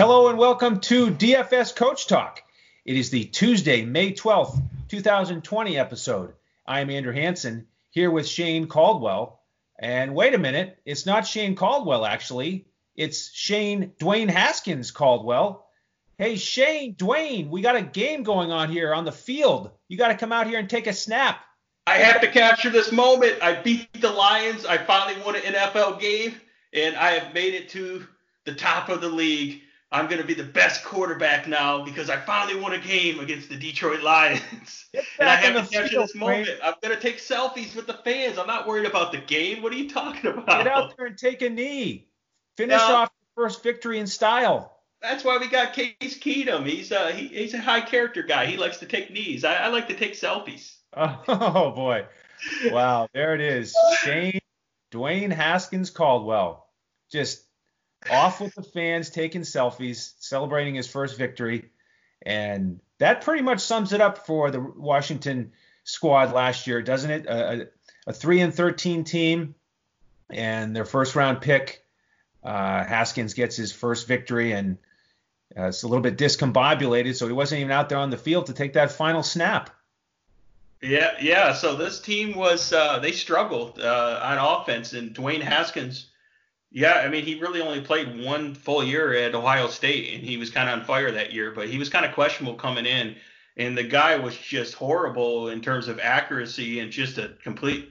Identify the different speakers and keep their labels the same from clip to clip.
Speaker 1: Hello and welcome to DFS Coach Talk. It is the Tuesday, May 12th, 2020 episode. I am Andrew Hanson here with Shane Caldwell. And wait a minute, it's not Shane Caldwell actually. It's Shane Dwayne Haskins Caldwell. Hey Shane, Dwayne, we got a game going on here on the field. You got to come out here and take a snap.
Speaker 2: I have to capture this moment. I beat the Lions. I finally won an NFL game, and I have made it to the top of the league. I'm going to be the best quarterback now because I finally won a game against the Detroit Lions. and I have to capture this moment. I'm going to take selfies with the fans. I'm not worried about the game. What are you talking about?
Speaker 1: Get out there and take a knee. Finish now, off the first victory in style.
Speaker 2: That's why we got Case Keenum. He's a, uh, he, he's a high character guy. He likes to take knees. I, I like to take selfies.
Speaker 1: Oh, boy. Wow. There it is. Shane Dwayne Haskins Caldwell. Just off with the fans, taking selfies, celebrating his first victory. And that pretty much sums it up for the Washington squad last year, doesn't it? A, a 3 and 13 team and their first round pick. Uh, Haskins gets his first victory and uh, it's a little bit discombobulated, so he wasn't even out there on the field to take that final snap.
Speaker 2: Yeah, yeah. So this team was uh, they struggled uh, on offense, and Dwayne Haskins yeah, I mean, he really only played one full year at Ohio State, and he was kind of on fire that year. But he was kind of questionable coming in, and the guy was just horrible in terms of accuracy and just a complete,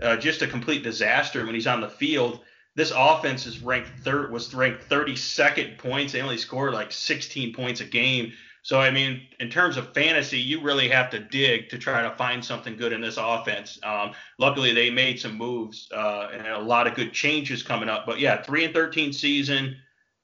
Speaker 2: uh, just a complete disaster when he's on the field. This offense is ranked third, was ranked 32nd points. They only scored like 16 points a game. So I mean, in terms of fantasy, you really have to dig to try to find something good in this offense. Um, luckily, they made some moves uh, and a lot of good changes coming up. But yeah, three and 13 season,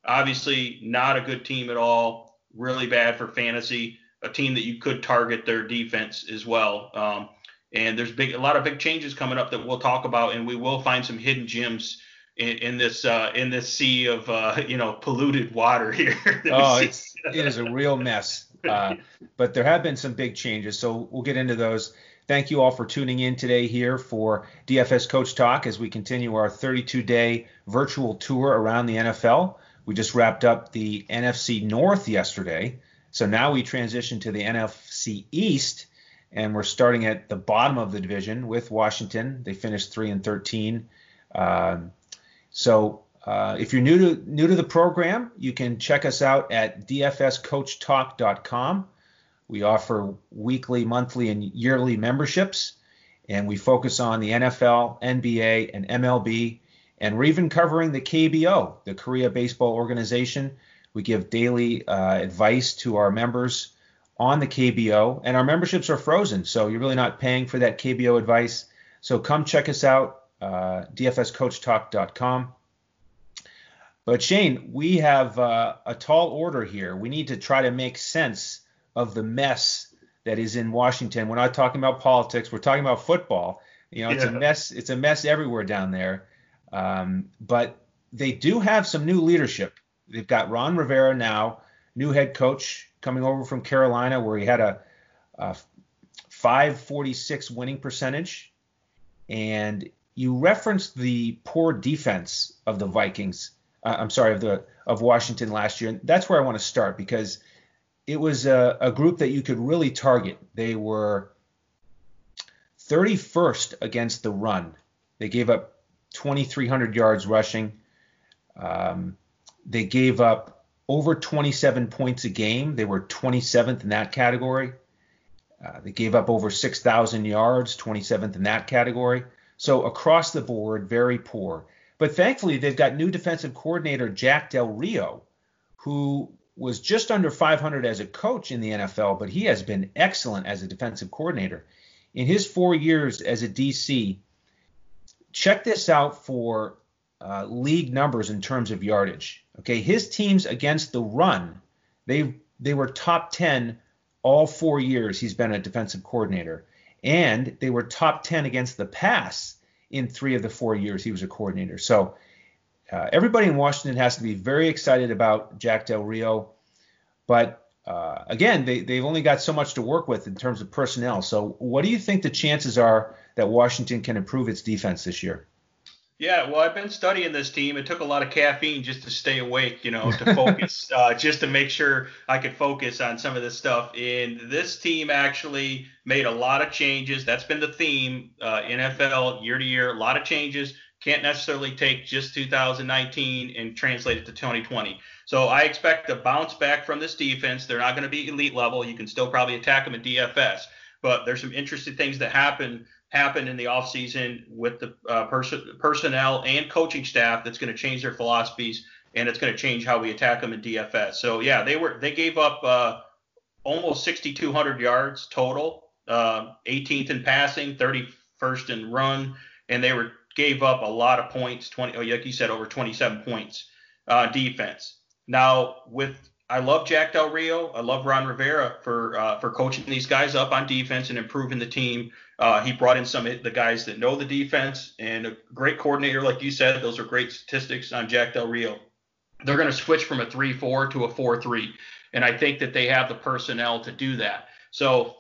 Speaker 2: obviously not a good team at all. Really bad for fantasy. A team that you could target their defense as well. Um, and there's big, a lot of big changes coming up that we'll talk about, and we will find some hidden gems in, in this uh, in this sea of uh, you know polluted water here.
Speaker 1: oh, it's, it is a real mess. Uh, but there have been some big changes, so we'll get into those. Thank you all for tuning in today here for DFS Coach Talk as we continue our 32-day virtual tour around the NFL. We just wrapped up the NFC North yesterday, so now we transition to the NFC East, and we're starting at the bottom of the division with Washington. They finished three and 13. Um, so uh, if you're new to new to the program, you can check us out at dfscoachtalk.com. We offer weekly, monthly, and yearly memberships, and we focus on the NFL, NBA, and MLB, and we're even covering the KBO, the Korea Baseball Organization. We give daily uh, advice to our members on the KBO, and our memberships are frozen, so you're really not paying for that KBO advice. So come check us out uh, dfscoachtalk.com. But Shane, we have uh, a tall order here. We need to try to make sense of the mess that is in Washington. We're not talking about politics. We're talking about football. You know, it's yeah. a mess. It's a mess everywhere down there. Um, but they do have some new leadership. They've got Ron Rivera now, new head coach coming over from Carolina, where he had a, a 546 winning percentage, and you referenced the poor defense of the Vikings. Uh, I'm sorry, of the of Washington last year. And that's where I want to start because it was a, a group that you could really target. They were 31st against the run. They gave up 2,300 yards rushing. Um, they gave up over 27 points a game. They were 27th in that category. Uh, they gave up over 6,000 yards, 27th in that category. So across the board, very poor. But thankfully, they've got new defensive coordinator Jack Del Rio, who was just under 500 as a coach in the NFL, but he has been excellent as a defensive coordinator. In his four years as a DC, check this out for uh, league numbers in terms of yardage. Okay, his teams against the run, they they were top 10 all four years he's been a defensive coordinator and they were top 10 against the pass in three of the four years he was a coordinator. So uh, everybody in Washington has to be very excited about Jack Del Rio, but uh, again, they, they've only got so much to work with in terms of personnel. So, what do you think the chances are that Washington can improve its defense this year?
Speaker 2: Yeah, well, I've been studying this team. It took a lot of caffeine just to stay awake, you know, to focus, uh, just to make sure I could focus on some of this stuff. And this team actually made a lot of changes. That's been the theme, uh, NFL year to year, a lot of changes. Can't necessarily take just 2019 and translate it to 2020. So I expect a bounce back from this defense. They're not going to be elite level. You can still probably attack them in DFS, but there's some interesting things that happen happen in the offseason with the uh, pers- personnel and coaching staff that's going to change their philosophies and it's going to change how we attack them in DFS. So yeah, they were they gave up uh, almost 6,200 yards total, uh, 18th in passing, 31st in run, and they were gave up a lot of points. 20, oh, like you said, over 27 points uh, defense. Now with I love Jack Del Rio. I love Ron Rivera for uh, for coaching these guys up on defense and improving the team. Uh, he brought in some of the guys that know the defense and a great coordinator, like you said. Those are great statistics on Jack Del Rio. They're going to switch from a 3-4 to a 4-3, and I think that they have the personnel to do that. So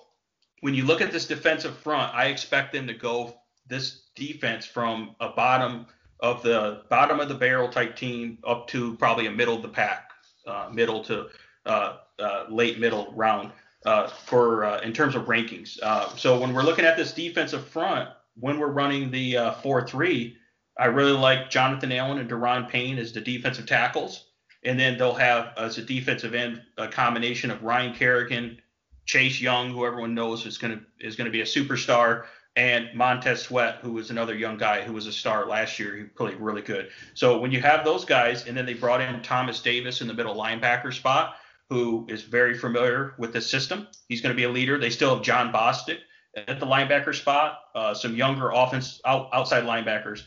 Speaker 2: when you look at this defensive front, I expect them to go this defense from a bottom of the bottom of the barrel type team up to probably a middle of the pack uh, middle to uh, uh, late middle round Uh, for uh, in terms of rankings. Uh, so when we're looking at this defensive front, when we're running the 4-3, I really like Jonathan Allen and Daron Payne as the defensive tackles. And then they'll have as a defensive end a combination of Ryan Kerrigan, Chase Young, who everyone knows is going to is going to be a superstar, and Montez Sweat, who was another young guy who was a star last year. He played really good. So when you have those guys, and then they brought in Thomas Davis in the middle linebacker spot, who is very familiar with the system. He's going to be a leader. They still have Jon Bostic at the linebacker spot, uh, some younger offense out, outside linebackers.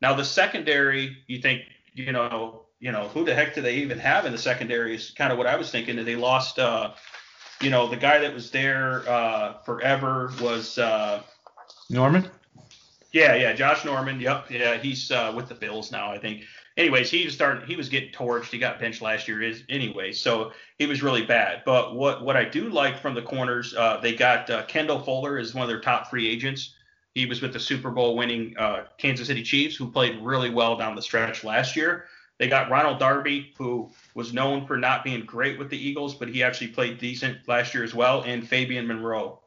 Speaker 2: Now the secondary, you think, you know, you know, who the heck do they even have in the secondary? Is kind of what I was thinking. They lost, uh, you know, the guy that was there uh, forever was. Uh,
Speaker 1: Norman?
Speaker 2: Yeah, yeah, Josh Norman. Yep, yeah, he's uh, with the Bills now, I think. Anyways, he was starting. He was getting torched. He got benched last year, is anyway. So he was really bad. But what what I do like from the corners, uh, they got uh, Kendall Fuller is one of their top free agents. He was with the Super Bowl winning uh, Kansas City Chiefs, who played really well down the stretch last year. They got Ronald Darby, who was known for not being great with the Eagles, but he actually played decent last year as well, and Fabian Monroe,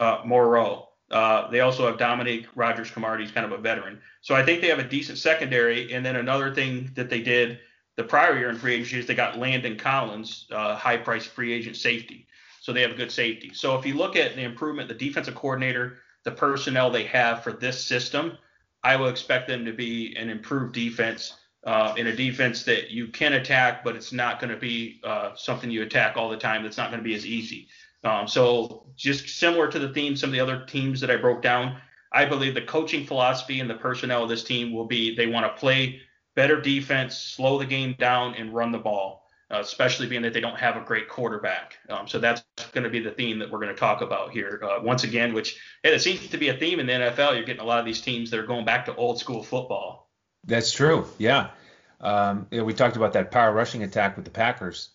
Speaker 2: uh, Moreau. Uh, they also have Dominic Rogers he's kind of a veteran. So I think they have a decent secondary. And then another thing that they did the prior year in free agency is they got Landon Collins, uh, high price free agent safety. So they have a good safety. So if you look at the improvement, the defensive coordinator, the personnel they have for this system, I will expect them to be an improved defense. Uh, in a defense that you can attack, but it's not going to be uh, something you attack all the time. That's not going to be as easy. Um, so just similar to the theme, some of the other teams that I broke down, I believe the coaching philosophy and the personnel of this team will be they want to play better defense, slow the game down, and run the ball, uh, especially being that they don't have a great quarterback. Um, so that's going to be the theme that we're going to talk about here uh, once again, which it seems to be a theme in the NFL. You're getting a lot of these teams that are going back to old school football.
Speaker 1: That's true. Yeah. Um, we talked about that power rushing attack with the Packers.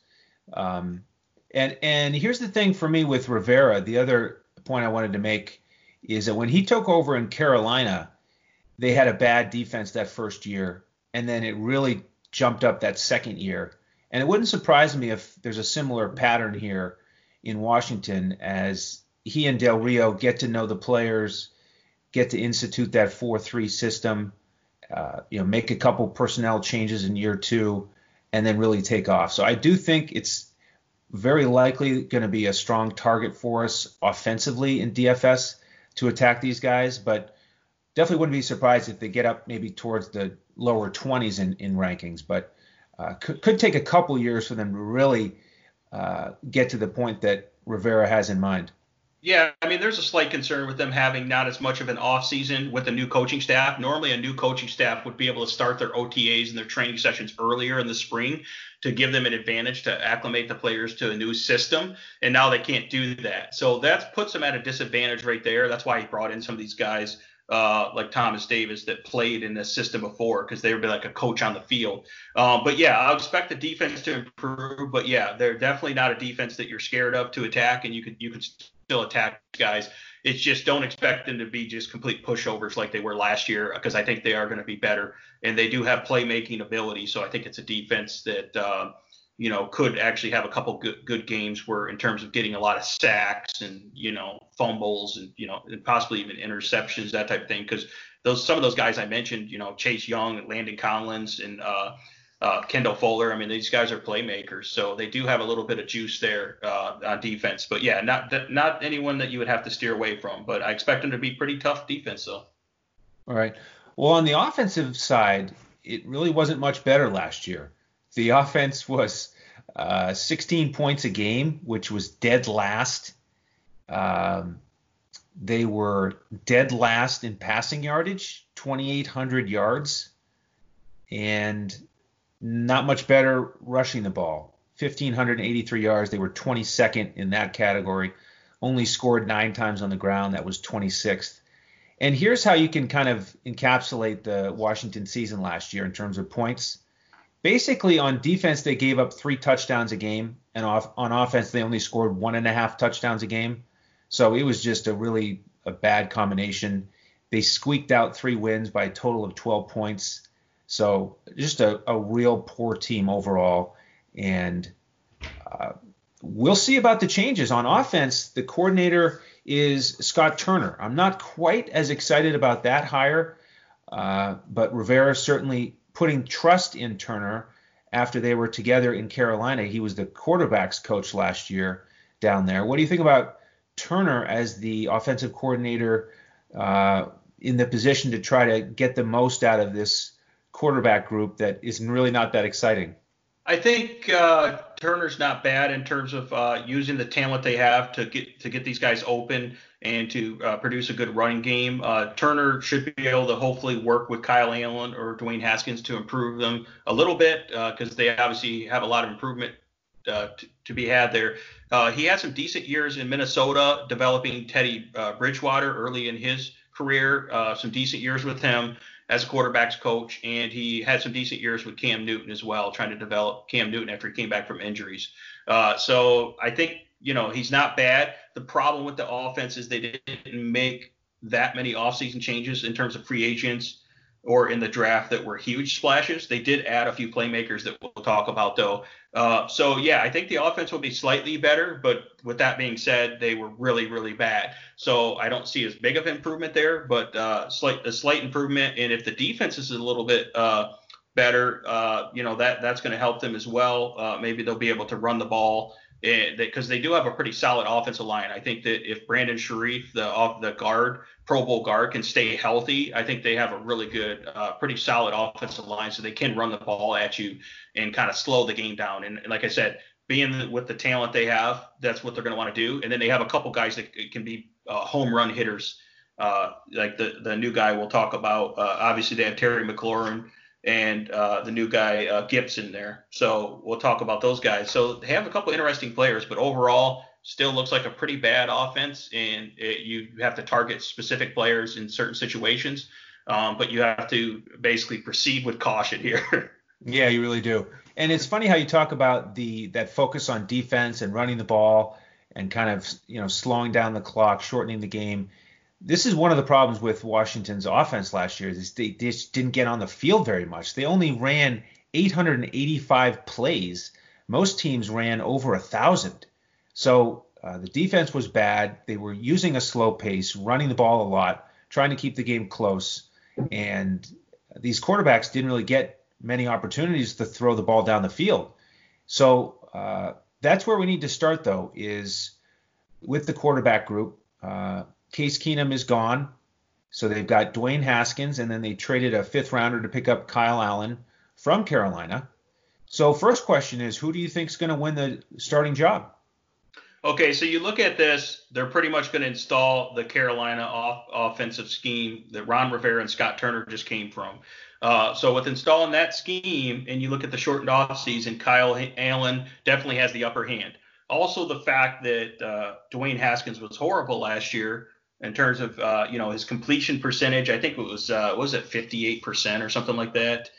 Speaker 1: Um, and and here's the thing for me with Rivera. The other point I wanted to make is that when he took over in Carolina, they had a bad defense that first year, and then it really jumped up that second year. And it wouldn't surprise me if there's a similar pattern here in Washington as he and Del Rio get to know the players, get to institute that 4-3 system, uh, you know, make a couple personnel changes in year two, and then really take off. So I do think it's very likely going to be a strong target for us offensively in DFS to attack these guys, but definitely wouldn't be surprised if they get up maybe towards the lower 20s in, in rankings. But uh, could, could take a couple years for them to really uh, get to the point that Rivera has in mind.
Speaker 2: Yeah, I mean, there's a slight concern with them having not as much of an off season with a new coaching staff. Normally, a new coaching staff would be able to start their OTAs and their training sessions earlier in the spring to give them an advantage to acclimate the players to a new system. And now they can't do that. So that puts them at a disadvantage right there. That's why he brought in some of these guys uh, like Thomas Davis that played in this system before because they would be like a coach on the field. Um, but yeah, I expect the defense to improve. But yeah, they're definitely not a defense that you're scared of to attack, and you could you could still attack guys. It's just don't expect them to be just complete pushovers like they were last year because I think they are going to be better and they do have playmaking ability. So I think it's a defense that uh, you know could actually have a couple good good games where in terms of getting a lot of sacks and you know fumbles and you know and possibly even interceptions that type of thing because those some of those guys I mentioned, you know Chase Young, and Landon Collins, and uh, uh, Kendall Fuller. I mean, these guys are playmakers, so they do have a little bit of juice there uh, on defense. But yeah, not not anyone that you would have to steer away from. But I expect them to be pretty tough defense, though.
Speaker 1: All right. Well, on the offensive side, it really wasn't much better last year. The offense was uh, 16 points a game, which was dead last. Um, they were dead last in passing yardage, 2,800 yards, and not much better rushing the ball. 1,583 yards. They were 22nd in that category. Only scored nine times on the ground. That was 26th. And here's how you can kind of encapsulate the Washington season last year in terms of points. Basically, on defense, they gave up three touchdowns a game, and off, on offense, they only scored one and a half touchdowns a game. So it was just a really a bad combination. They squeaked out three wins by a total of 12 points. So just a, a real poor team overall. And uh, we'll see about the changes on offense. The coordinator is Scott Turner. I'm not quite as excited about that hire, uh, but Rivera certainly putting trust in Turner after they were together in Carolina. He was the quarterbacks coach last year down there. What do you think about Turner as the offensive coordinator uh, in the position to try to get the most out of this quarterback group that is really not that exciting.
Speaker 2: I think uh, Turner's not bad in terms of uh, using the talent they have to get to get these guys open and to uh, produce a good running game. Uh, Turner should be able to hopefully work with Kyle Allen or Dwayne Haskins to improve them a little bit because uh, they obviously have a lot of improvement uh, to, to, be had there. he had some decent years in Minnesota, developing Teddy Bridgewater early in his career. some decent years with him as a quarterbacks coach, and he had some decent years with Cam Newton as well, trying to develop Cam Newton after he came back from injuries. Uh, so I think you know he's not bad. The problem with the offense is they didn't make that many offseason changes in terms of free agents or in the draft that were huge splashes. They did add a few playmakers that we'll talk about though. Uh, so yeah, I think the offense will be slightly better, but with that being said, they were really really bad. So I don't see as big of improvement there, but uh, slight a slight improvement. And if the defense is a little bit uh, better, uh, you know that that's going to help them as well. Uh, maybe they'll be able to run the ball because they do have a pretty solid offensive line. I think that if Brandon Scherff, the off the guard, Pro Bowl guard, can stay healthy, I think they have a really good, uh, pretty solid offensive line, so they can run the ball at you and kind of slow the game down. And, and like I said, being with the talent they have, that's what they're going to want to do. And then they have a couple guys that can be uh, home run hitters, uh, like the the new guy we'll talk about. Uh, obviously, they have Terry McLaurin and uh, the new guy uh, Gibson there. So we'll talk about those guys. So they have a couple interesting players, but overall, still looks like a pretty bad offense, and it, you have to target specific players in certain situations. Um, but you have to basically proceed with caution here.
Speaker 1: yeah, you really do. And it's funny how you talk about the that focus on defense and running the ball and kind of you know slowing down the clock, shortening the game this is one of the problems with Washington's offense last year is they just didn't get on the field very much. They only ran 885 plays. Most teams ran over a thousand. So uh, the defense was bad. They were using a slow pace, running the ball a lot, trying to keep the game close. And these quarterbacks didn't really get many opportunities to throw the ball down the field. So uh, that's where we need to start, though, is with the quarterback group. Uh, Case Keenum is gone. So they've got Dwayne Haskins, and then they traded a fifth rounder to pick up Kyle Allen from Carolina. So first question is, who do you think is going to win the starting job?
Speaker 2: Okay, so you look at this, they're pretty much going to install the Carolina off, offensive scheme that Ron Rivera and Scott Turner just came from. Uh, so with installing that scheme, and you look at the shortened offseason, Kyle Allen definitely has the upper hand. Also, the fact that uh, Dwayne Haskins was horrible last year in terms of uh, you know his completion percentage. I think it was uh, was it 58% or something like that.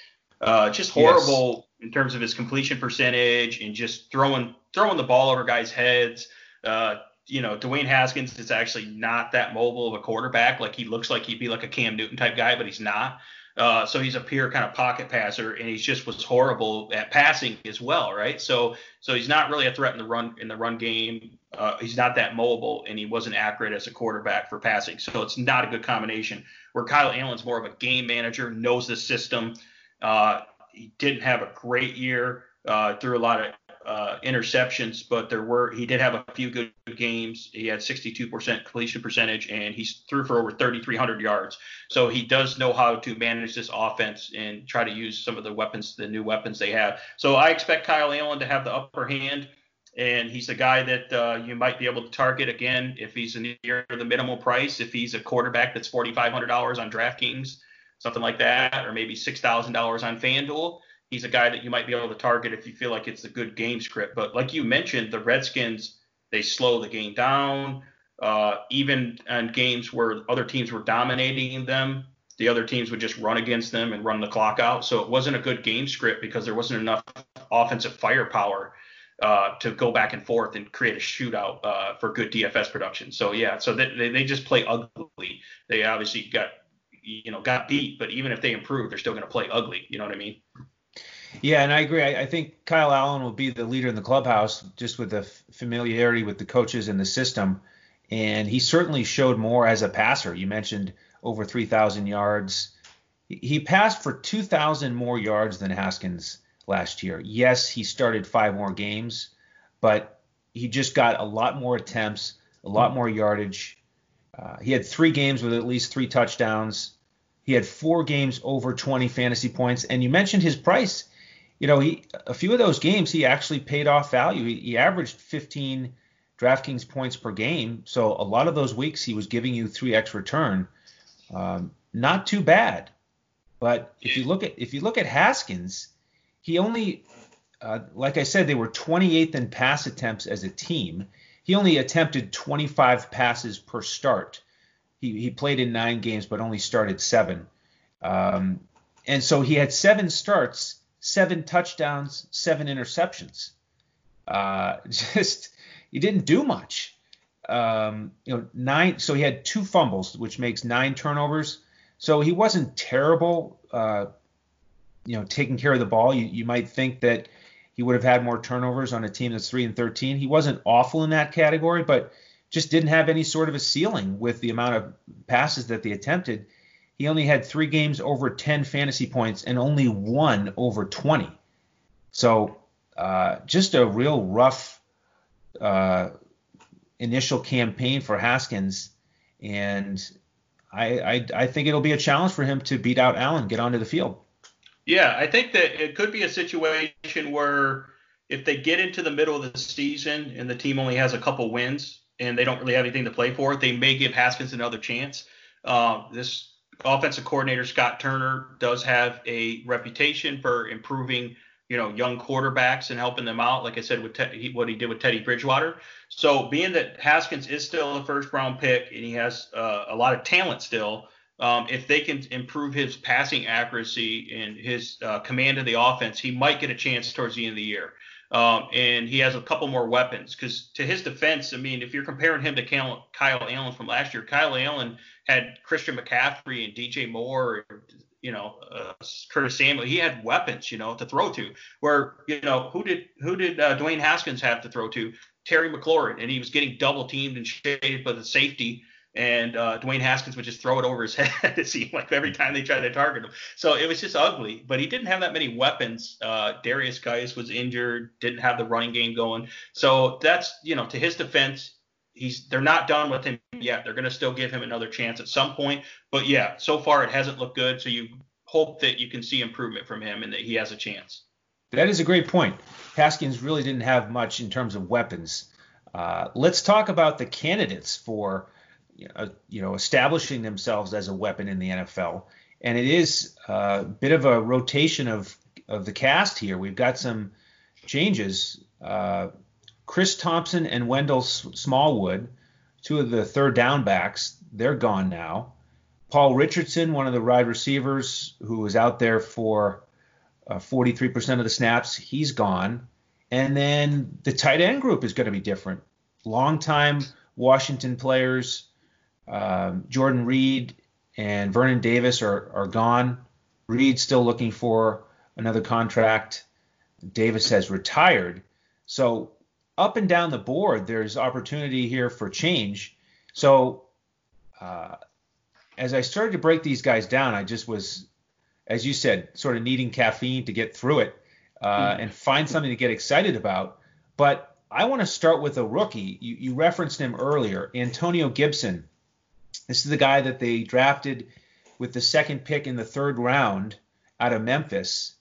Speaker 2: Uh, just horrible yes. in terms of his completion percentage and just throwing throwing the ball over guys' heads. Uh, you know, Dwayne Haskins is actually not that mobile of a quarterback. Like he looks like he'd be like a Cam Newton type guy, but he's not. Uh, so he's a pure kind of pocket passer, and he just was horrible at passing as well, right? So so he's not really a threat in the run in the run game. Uh, he's not that mobile, and he wasn't accurate as a quarterback for passing. So it's not a good combination. Where Kyle Allen's more of a game manager, knows the system. Uh, he didn't have a great year. Uh, threw a lot of uh, interceptions, but there were he did have a few good games. He had 62% completion percentage, and he threw for over 3,300 yards. So he does know how to manage this offense and try to use some of the weapons, the new weapons they have. So I expect Kyle Allen to have the upper hand, and he's a guy that uh, you might be able to target again if he's near the minimal price. If he's a quarterback that's $4,500 on DraftKings, something like that, or maybe $6,000 on FanDuel he's a guy that you might be able to target if you feel like it's a good game script. But like you mentioned, the Redskins they slow the game down. Uh, even on games where other teams were dominating them, the other teams would just run against them and run the clock out. So it wasn't a good game script because there wasn't enough offensive firepower uh, to go back and forth and create a shootout uh, for good DFS production. So yeah, so they, they just play ugly. They obviously got you know got beat, but even if they improve, they're still going to play ugly. You know what I mean?
Speaker 1: Yeah, and I agree. I, I, think Kyle Allen will be the leader in the clubhouse just with the familiarity with the coaches and the system. And he certainly showed more as a passer. You mentioned over 3,000 yards. He passed for 2,000 more yards than Haskins last year. Yes, he started five more games, but he just got a lot more attempts, a lot more yardage. Uh, he had three games with at least three touchdowns. He had four games over 20 fantasy points. And you mentioned his price you know, he a few of those games he actually paid off value. He, he averaged 15 DraftKings points per game, so a lot of those weeks he was giving you 3x return. Um, not too bad, but if you look at if you look at Haskins, he only, uh, like I said, they were 28th in pass attempts as a team. He only attempted 25 passes per start. He, he played in nine games, but only started seven. Um, and so he had seven starts seven touchdowns, seven interceptions. Uh, just he didn't do much. Um, you know, nine. So he had two fumbles, which makes nine turnovers. So he wasn't terrible. Uh, you know, taking care of the ball. You, you might think that he would have had more turnovers on a team that's three and 13. He wasn't awful in that category, but just didn't have any sort of a ceiling with the amount of passes that they attempted he only had three games over 10 fantasy points and only one over 20. So uh, just a real rough uh, initial campaign for Haskins, and I, I, I think it'll be a challenge for him to beat out Allen, get onto the field.
Speaker 2: Yeah, I think that it could be a situation where if they get into the middle of the season and the team only has a couple wins and they don't really have anything to play for, they may give Haskins another chance. Uh, this offensive coordinator Scott Turner does have a reputation for improving, you know, young quarterbacks and helping them out. Like I said, with te- what he did with Teddy Bridgewater. So being that Haskins is still a first round pick and he has uh, a lot of talent still, um, if they can improve his passing accuracy and his uh, command of the offense, he might get a chance towards the end of the year. Um, and he has a couple more weapons because to his defense, I mean, if you're comparing him to Kyle, Allen from last year, Kyle Allen had Christian McCaffrey and DJ Moore, you know, uh, Curtis Samuel. He had weapons, you know, to throw to. Where you know who did who did uh, Dwayne Haskins have to throw to? Terry McLaurin, and he was getting double teamed and shaded by the safety and uh, Dwayne Haskins would just throw it over his head. it seemed like every time they tried to target him. So it was just ugly. But he didn't have that many weapons. Uh, Derrius Guice was injured, didn't have the running game going. So that's you know to his defense, he's they're not done with him yet. They're going to still give him another chance at some point. But yeah, so far it hasn't looked good. So you hope that you can see improvement from him and that he has a chance.
Speaker 1: That is a great point. Haskins really didn't have much in terms of weapons. Uh, let's talk about the candidates for uh, you know, establishing themselves as a weapon in the NFL. And it is a bit of a rotation of of the cast here. We've got some changes. Uh, Chris Thompson and Wendell Smallwood, two of the third down backs, they're gone now. Paul Richardson, one of the wide receivers who was out there for uh, 43% of the snaps, he's gone. And then the tight end group is going to be different. Longtime Washington players. Um, Jordan Reed and Vernon Davis are, are gone. Reed's still looking for another contract. Davis has retired. So up and down the board, there's opportunity here for change. So uh, as I started to break these guys down, I just was, as you said, sort of needing caffeine to get through it uh, mm-hmm. and find something to get excited about. But I want to start with a rookie. You, you referenced him earlier, Antonio Gibson. This is the guy that they drafted with the second pick in the third round out of Memphis.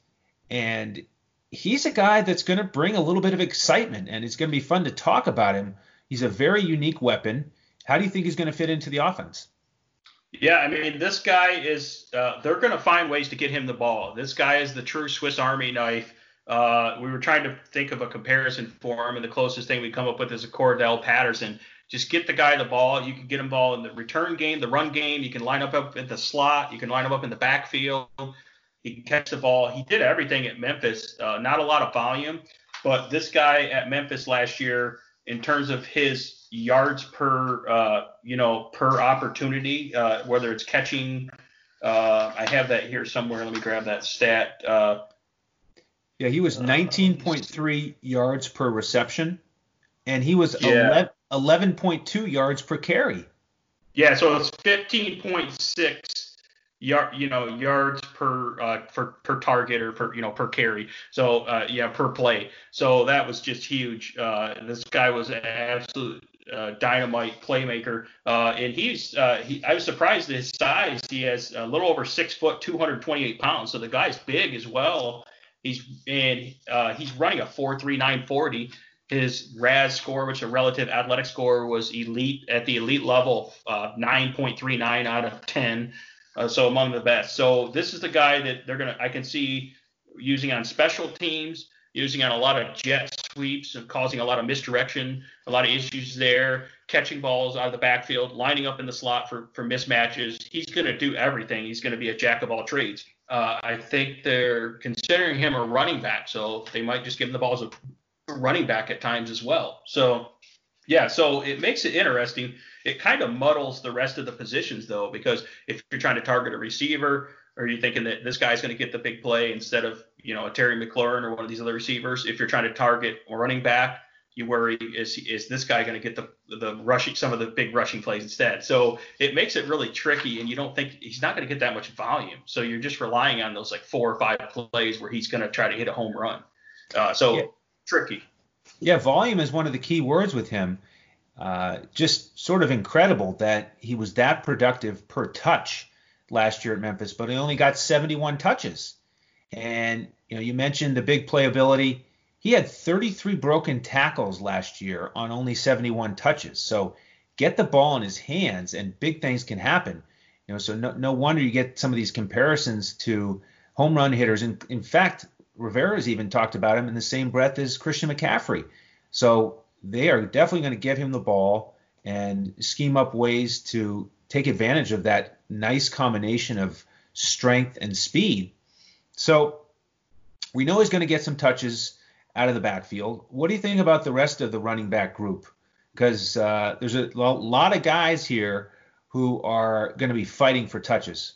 Speaker 1: And he's a guy that's going to bring a little bit of excitement, and it's going to be fun to talk about him. He's a very unique weapon. How do you think he's going to fit into the offense?
Speaker 2: Yeah, I mean, this guy is, uh, they're going to find ways to get him the ball. This guy is the true Swiss Army knife. Uh, we were trying to think of a comparison for him, and the closest thing we come up with is a Cordarrelle Patterson. Just get the guy the ball. You can get him ball in the return game, the run game. You can line up up at the slot. You can line him up in the backfield. He can catch the ball. He did everything at Memphis. Uh, not a lot of volume, but this guy at Memphis last year, in terms of his yards per, uh, you know, per opportunity, uh, whether it's catching. Uh, I have that here somewhere. Let me grab that stat. Uh,
Speaker 1: yeah, he was 19.3 yards per reception, and he was yeah. 11.2 yards per carry.
Speaker 2: Yeah, so it's 15.6 yard, you know, yards per uh, for per target or per you know per carry. So uh, yeah, per play. So that was just huge. Uh, this guy was an absolute uh, dynamite playmaker, uh, and he's uh, he, I was surprised at his size. He has a little over six foot, 228 pounds. So the guy's big as well. He's and uh, he's running a 4.3940. His RAS score, which a relative athletic score, was elite at the elite level, uh, 9.39 out of 10 uh, so among the best. So this is the guy that they're gonna I can see using on special teams, using on a lot of jet sweeps and causing a lot of misdirection, a lot of issues there, catching balls out of the backfield, lining up in the slot for for mismatches. He's gonna do everything. He's gonna be a jack of all trades. Uh, I think they're considering him a running back, so they might just give him the ball as a running back at times as well. So yeah, so it makes it interesting. It kind of muddles the rest of the positions though, because if you're trying to target a receiver, or you're thinking that this guy's going to get the big play instead of you know a Terry McLaurin or one of these other receivers, if you're trying to target a running back, you worry is is this guy going to get the the rushing some of the big rushing plays instead. So it makes it really tricky, and you don't think he's not going to get that much volume. So you're just relying on those like four or five plays where he's going to try to hit a home run. Uh, so yeah. Tricky.
Speaker 1: Yeah, volume is one of the key words with him. Uh, just sort of incredible that he was that productive per touch last year at Memphis, but he only got 71 touches. And you know, you mentioned the big playability. He had 33 broken tackles last year on only 71 touches. So get the ball in his hands, and big things can happen. You know, so no, no wonder you get some of these comparisons to home run hitters. And in fact, Rivera's even talked about him in the same breath as Christian McCaffrey. So they are definitely going to give him the ball and scheme up ways to take advantage of that nice combination of strength and speed. So we know he's going to get some touches out of the backfield. What do you think about the rest of the running back group? Because uh, there's a lot of guys here who are going to be fighting for touches.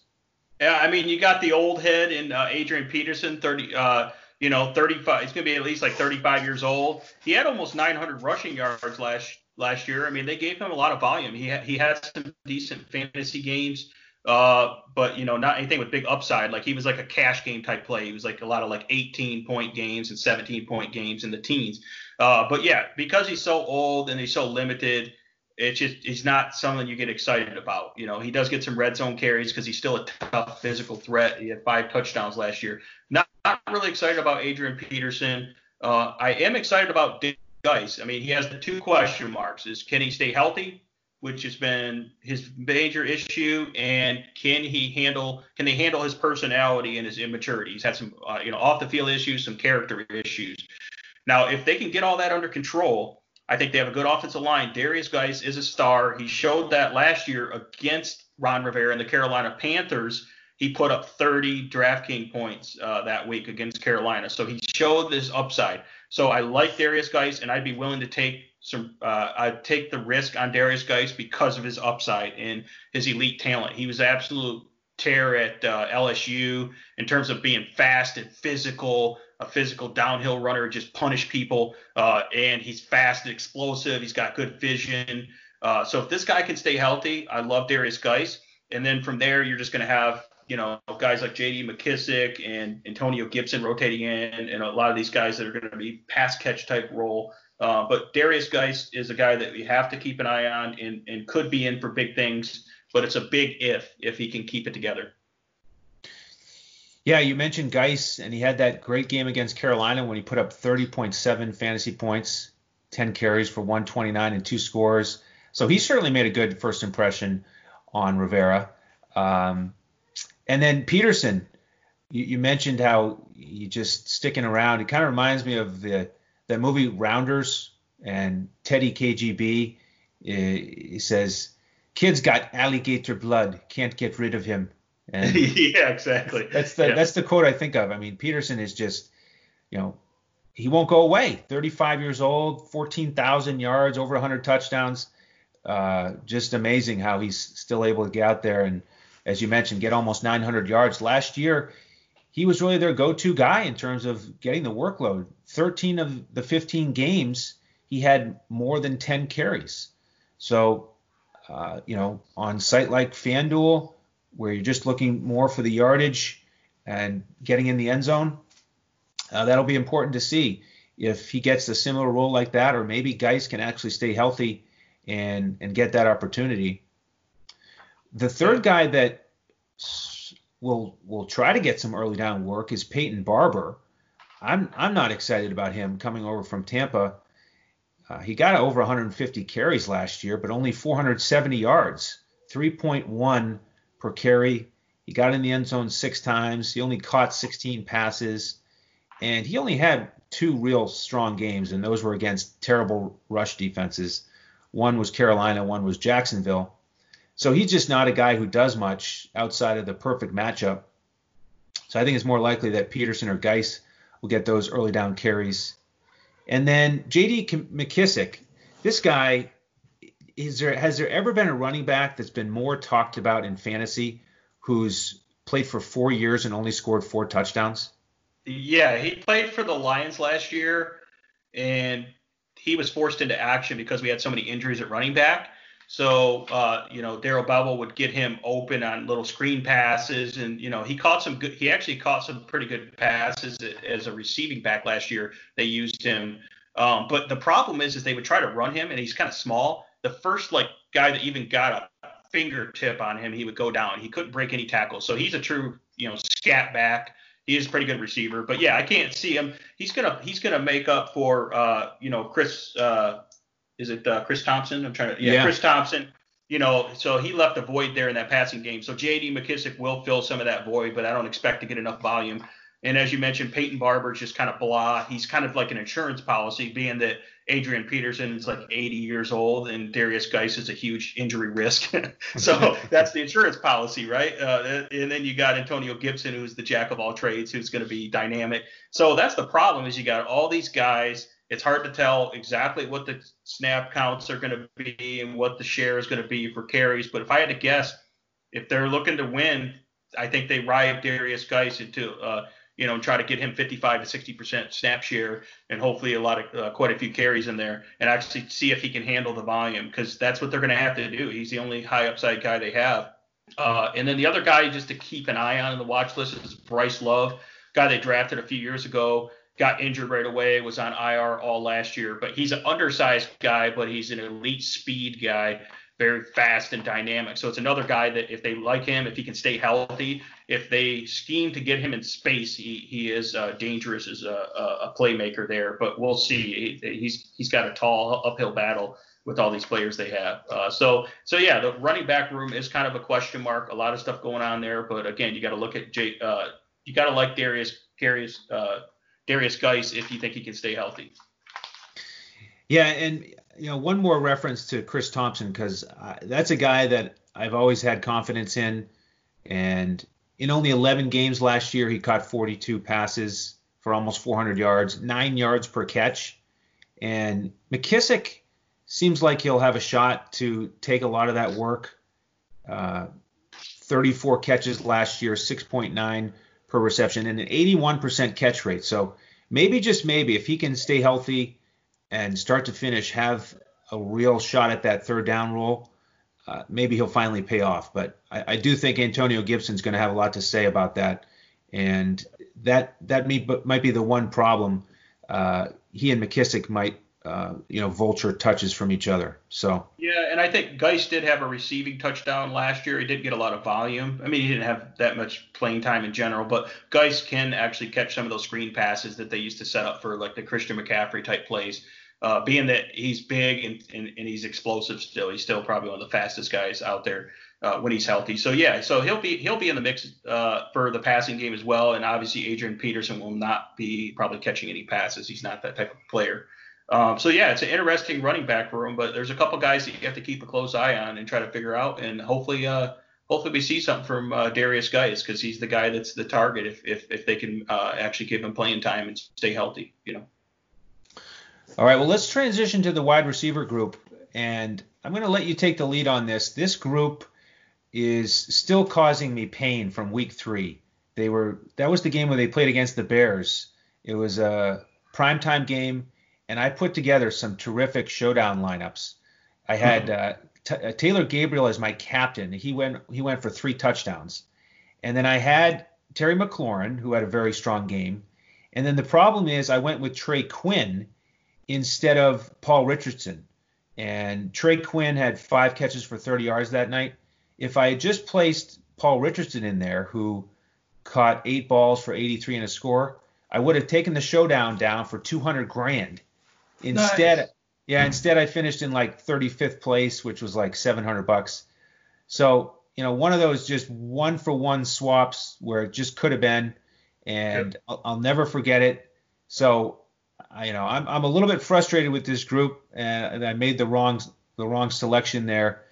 Speaker 2: Yeah, I mean, you got the old head in uh, Adrian Peterson, 30, uh, you know, 35. He's going to be at least like 35 years old. He had almost 900 rushing yards last last year. I mean, they gave him a lot of volume. He had, he had some decent fantasy games, uh, but you know, not anything with big upside. Like he was like a cash game type play. He was like a lot of like 18 point games and 17 point games in the teens. Uh, but yeah, because he's so old and he's so limited it's just he's not someone you get excited about. You know, he does get some red zone carries because he's still a tough physical threat. He had five touchdowns last year. Not, not really excited about Adrian Peterson. Uh, I am excited about Dick Guice. I mean, he has the two question marks: is can he stay healthy, which has been his major issue, and can he handle can they handle his personality and his immaturity? He's had some uh, you know off the field issues, some character issues. Now, if they can get all that under control I think they have a good offensive line. Derrius Guice is a star. He showed that last year against Ron Rivera and the Carolina Panthers. He put up 30 DraftKings points uh, that week against Carolina. So he showed this upside. So I like Derrius Guice, and I'd be willing to take some uh, I'd take the risk on Derrius Guice because of his upside and his elite talent. He was absolute tear at uh, LSU in terms of being fast and physical, a physical downhill runner, just punish people. Uh, and he's fast and explosive. He's got good vision. Uh, so if this guy can stay healthy, I love Derrius Guice. And then from there, you're just going to have you know guys like J.D. McKissic and Antonio Gibson rotating in, and a lot of these guys that are going to be pass catch type role. Uh, but Derrius Guice is a guy that we have to keep an eye on and, and could be in for big things but it's a big if if he can keep it together.
Speaker 1: Yeah, you mentioned Guice, and he had that great game against Carolina when he put up 30.7 fantasy points, 10 carries for 129 and two scores. So he certainly made a good first impression on Rivera. Um, and then Peterson, you, you, mentioned how he just sticking around. It kind of reminds me of the that movie Rounders and Teddy KGB. He says kid's got alligator blood, can't get rid of him.
Speaker 2: And yeah, exactly.
Speaker 1: That's the
Speaker 2: yeah.
Speaker 1: that's the quote I think of. I mean, Peterson is just, you know, he won't go away. 35 years old, 14,000 yards, over 100 touchdowns. Uh, just amazing how he's still able to get out there and, as you mentioned, get almost 900 yards. Last year, he was really their go-to guy in terms of getting the workload. 13 of the 15 games, he had more than 10 carries. So uh, you know, on site like FanDuel, where you're just looking more for the yardage and getting in the end zone, uh, that'll be important to see if he gets a similar role like that, or maybe Guice can actually stay healthy and and get that opportunity. The third guy that will will try to get some early down work is Peyton Barber. I'm I'm not excited about him coming over from Tampa. Uh, he got over 150 carries last year, but only 470 yards, 3.1 per carry. He got in the end zone six times. He only caught 16 passes, and he only had two real strong games, and those were against terrible rush defenses. One was Carolina, one was Jacksonville. So he's just not a guy who does much outside of the perfect matchup. So I think it's more likely that Peterson or Guice will get those early down carries and then J.D. McKissic, this guy, is there has there ever been a running back that's been more talked about in fantasy who's played for four years and only scored four touchdowns?
Speaker 2: Yeah, he played for the Lions last year, and he was forced into action because we had so many injuries at running back. So, uh, you know, Darrell Bevell would get him open on little screen passes, and you know, he caught some good. He actually caught some pretty good passes as a receiving back last year. They used him, um, but the problem is, is they would try to run him, and he's kind of small. The first like guy that even got a fingertip on him, he would go down. He couldn't break any tackles. So he's a true, you know, scat back. He is a pretty good receiver, but yeah, I can't see him. He's gonna he's gonna make up for uh, you know Chris uh, is it uh, Chris Thompson? I'm trying to yeah, yeah, Chris Thompson. You know, so he left a void there in that passing game. So J.D. McKissic will fill some of that void, but I don't expect to get enough volume. And as you mentioned, Peyton Barber's just kind of blah. He's kind of like an insurance policy, being that Adrian Peterson is like 80 years old and Derrius Guice is a huge injury risk. so that's the insurance policy, right? Uh, and then you got Antonio Gibson, who's the jack of all trades, who's going to be dynamic. So that's the problem is you got all these guys it's hard to tell exactly what the snap counts are going to be and what the share is going to be for carries. But if I had to guess, if they're looking to win, I think they ride Derrius Guice into, uh, you know, and try to get him 55 to 60 percent snap share and hopefully a lot of uh, quite a few carries in there and actually see if he can handle the volume because that's what they're going to have to do. He's the only high upside guy they have. Uh, and then the other guy just to keep an eye on in the watch list is Bryce Love, guy they drafted a few years ago got injured right away, was on IR all last year. But he's an undersized guy, but he's an elite speed guy, very fast and dynamic. So it's another guy that if they like him, if he can stay healthy, if they scheme to get him in space, he, he is uh, dangerous as a, a, playmaker there. But we'll see. He, he's he's got a tall uphill battle with all these players they have. Uh, so so yeah, the running back room is kind of a question mark. A lot of stuff going on there, but again, you got to look at Jay. Uh, you got to like Derrius Derrius uh, Derrius Guice if you think he can stay healthy.
Speaker 1: Yeah, and you know one more reference to Chris Thompson because that's a guy that I've always had confidence in, and in only 11 games last year he caught 42 passes for almost 400 yards, nine yards per catch, and McKissic seems like he'll have a shot to take a lot of that work. Uh, 34 catches last year, 6.9 per reception, and an 81% catch rate. So maybe just maybe if he can stay healthy and start to finish, have a real shot at that third down role, uh, maybe he'll finally pay off. But I, I do think Antonio Gibson's going to have a lot to say about that, and that that may, might be the one problem. Uh, he and McKissic might uh, you know, vulture touches from each other. So
Speaker 2: yeah, and I think Guice did have a receiving touchdown last year. He did get a lot of volume. I mean, he didn't have that much playing time in general, but Guice can actually catch some of those screen passes that they used to set up for like the Christian McCaffrey type plays. Uh, being that he's big and, and, and he's explosive still, he's still probably one of the fastest guys out there uh, when he's healthy. So yeah, so he'll be he'll be in the mix uh, for the passing game as well. And obviously Adrian Peterson will not be probably catching any passes. He's not that type of player. Um, so yeah, it's an interesting running back room, but there's a couple guys that you have to keep a close eye on and try to figure out, and hopefully, uh, hopefully we see something from uh, Derrius Guice because he's the guy that's the target if if, if they can uh, actually give him playing time and stay healthy, you know.
Speaker 1: All right, well let's transition to the wide receiver group, and I'm going to let you take the lead on this. This group is still causing me pain from week three. They were that was the game where they played against the Bears. It was a primetime game and I put together some terrific showdown lineups. I had mm-hmm. uh, t- uh, Taylor Gabriel as my captain. He went he went for three touchdowns, and then I had Terry McLaurin who had a very strong game, and then the problem is I went with Trey Quinn instead of Paul Richardson, and Trey Quinn had five catches for 30 yards that night. If I had just placed Paul Richardson in there, who caught eight balls for 83 and a score, I would have taken the showdown down for 200 grand Instead, nice. yeah, instead I finished in like 35th place, which was like 700 bucks. So, you know, one of those just one for one swaps where it just could have been, and yep. I'll, I'll, never forget it. So, I, you know, I'm, I'm a little bit frustrated with this group, and I made the wrong the wrong selection there.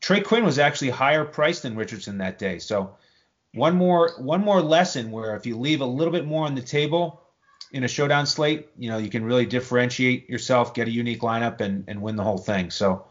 Speaker 1: Trey Quinn was actually higher priced than Richardson that day. So, one more one more lesson where if you leave a little bit more on the table, in a showdown slate, you know, you can really differentiate yourself, get a unique lineup, and and win the whole thing. So.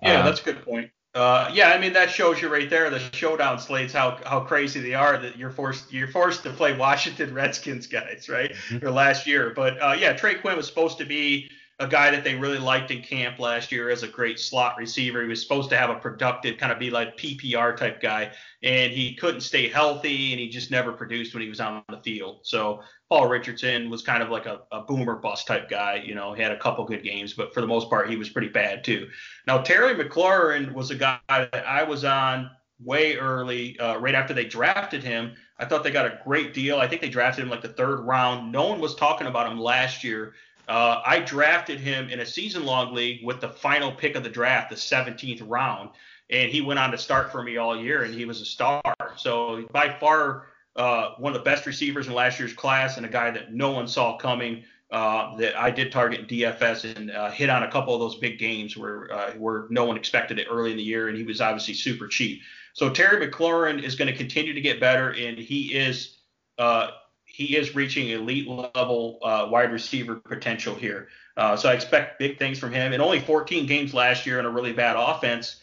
Speaker 2: Yeah, uh, that's a good point. Uh, yeah, I mean that shows you right there the showdown slates how how crazy they are that you're forced you're forced to play Washington Redskins guys right mm-hmm. or last year. But uh, yeah, Trey Quinn was supposed to be a guy that they really liked in camp last year as a great slot receiver. He was supposed to have a productive, kind of be like PPR type guy, and he couldn't stay healthy, and he just never produced when he was on the field. So Paul Richardson was kind of like a, a boomer bust type guy. You know, he had a couple good games, but for the most part, he was pretty bad too. Now Terry McLaurin was a guy that I was on way early, uh, right after they drafted him. I thought they got a great deal. I think they drafted him like the third round. No one was talking about him last year uh, I drafted him in a season long league with the final pick of the draft, the 17th round, and he went on to start for me all year, and he was a star. So by far uh, one of the best receivers in last year's class, and a guy that no one saw coming. Uh, that I did target DFS and uh, hit on a couple of those big games where uh, where no one expected it early in the year, and he was obviously super cheap. So Terry McLaurin is going to continue to get better, and he is uh, he is reaching elite level uh, wide receiver potential here. Uh, so I expect big things from him. In only 14 games last year in a really bad offense,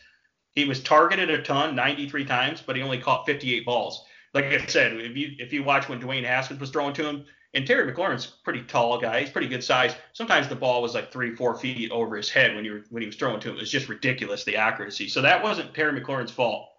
Speaker 2: he was targeted a ton, 93 times, but he only caught 58 balls. Like I said, if you if you watch when Dwayne Haskins was throwing to him, and Terry McLaurin's pretty tall guy, he's pretty good size. Sometimes the ball was like three, four feet over his head when you were, when he was throwing to him. It was just ridiculous the accuracy. So that wasn't Terry McLaurin's fault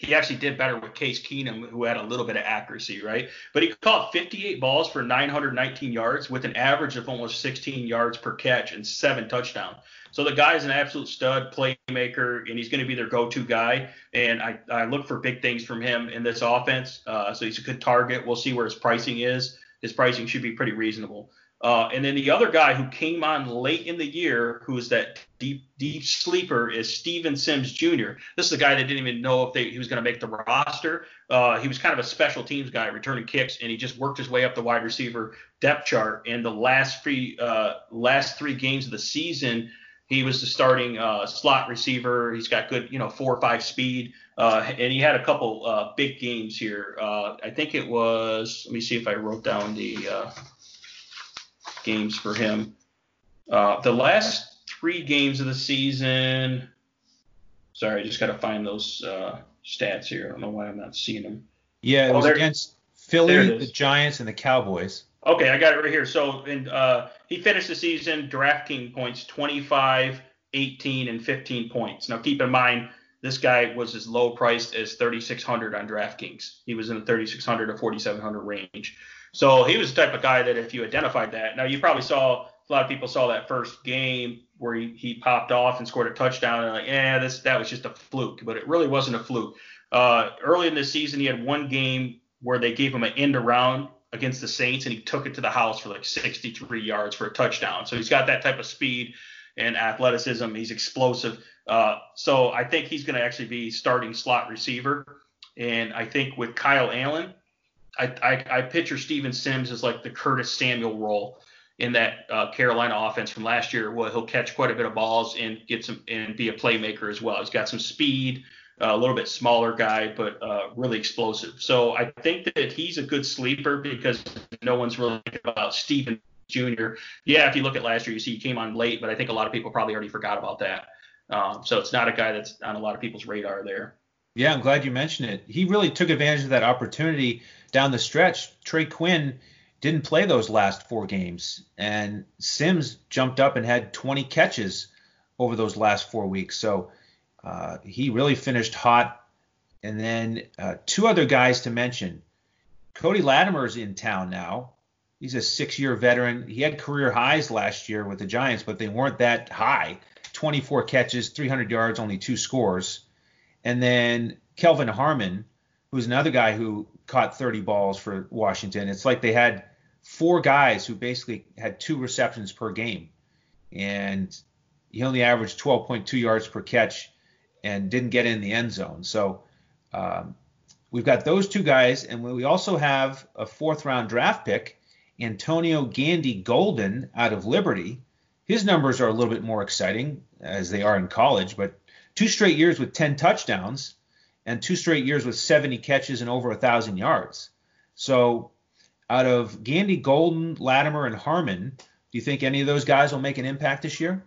Speaker 2: he actually did better with Case Keenum, who had a little bit of accuracy, right? But he caught 58 balls for 919 yards with an average of almost 16 yards per catch and seven touchdowns. So the guy's an absolute stud playmaker, and he's going to be their go-to guy. And I, I look for big things from him in this offense. Uh, so he's a good target. We'll see where his pricing is. His pricing should be pretty reasonable. Uh, and then the other guy who came on late in the year, who is that deep deep sleeper, is Steven Sims Jr. This is a guy that didn't even know if they, he was going to make the roster. Uh, he was kind of a special teams guy, returning kicks, and he just worked his way up the wide receiver depth chart. And the last three uh, last three games of the season, he was the starting uh, slot receiver. He's got good, you know, four or five speed, uh, and he had a couple uh, big games here. I think it was. Let me see if I wrote down the games for him. Uh, the last three games of the season. Sorry, I just got to find those uh, stats here. I don't know why I'm not seeing them.
Speaker 1: Yeah, it oh, was against Philly, the Giants, and the Cowboys.
Speaker 2: Okay, I got it right here. So and uh, he finished the season DraftKings points 25, 18, and 15 points. Now keep in mind this guy was as low priced as 3600 on DraftKings. He was in the 3600 to 4700 range. So he was the type of guy that if you identified that, now you probably saw a lot of people saw that first game where he, he popped off and scored a touchdown and like, yeah, this that was just a fluke, but it really wasn't a fluke. Uh, early in the season, he had one game where they gave him an end around against the Saints and he took it to the house for like 63 yards for a touchdown. So he's got that type of speed and athleticism. He's explosive. Uh, so I think he's going to actually be starting slot receiver. And I think with Kyle Allen, I, I, I picture Steven Sims as like the Curtis Samuel role in that uh, Carolina offense from last year. Well, he'll catch quite a bit of balls and get some and be a playmaker as well. He's got some speed, uh, a little bit smaller guy, but uh, really explosive. So I think that he's a good sleeper because no one's really about Steven Jr. Yeah, if you look at last year, you see he came on late, but I think a lot of people probably already forgot about that. Um, so it's not a guy that's on a lot of people's radar there.
Speaker 1: Yeah, I'm glad you mentioned it. He really took advantage of that opportunity down the stretch. Trey Quinn didn't play those last four games, and Sims jumped up and had 20 catches over those last four weeks. So uh, he really finished hot. And then uh, two other guys to mention. Cody Latimer's in town now. He's a six-year veteran. He had career highs last year with the Giants, but they weren't that high. 24 catches, 300 yards, only two scores. And then Kelvin Harmon, who's another guy who caught 30 balls for Washington. It's like they had four guys who basically had two receptions per game. And he only averaged 12.2 yards per catch and didn't get in the end zone. So um, we've got those two guys. And we also have a fourth round draft pick, Antonio Gandy Golden out of Liberty. His numbers are a little bit more exciting as they are in college, but two straight years with 10 touchdowns and two straight years with 70 catches and over a 1,000 yards. So out of Gandy Golden, Latimer, and Harmon, do you think any of those guys will make an impact this year?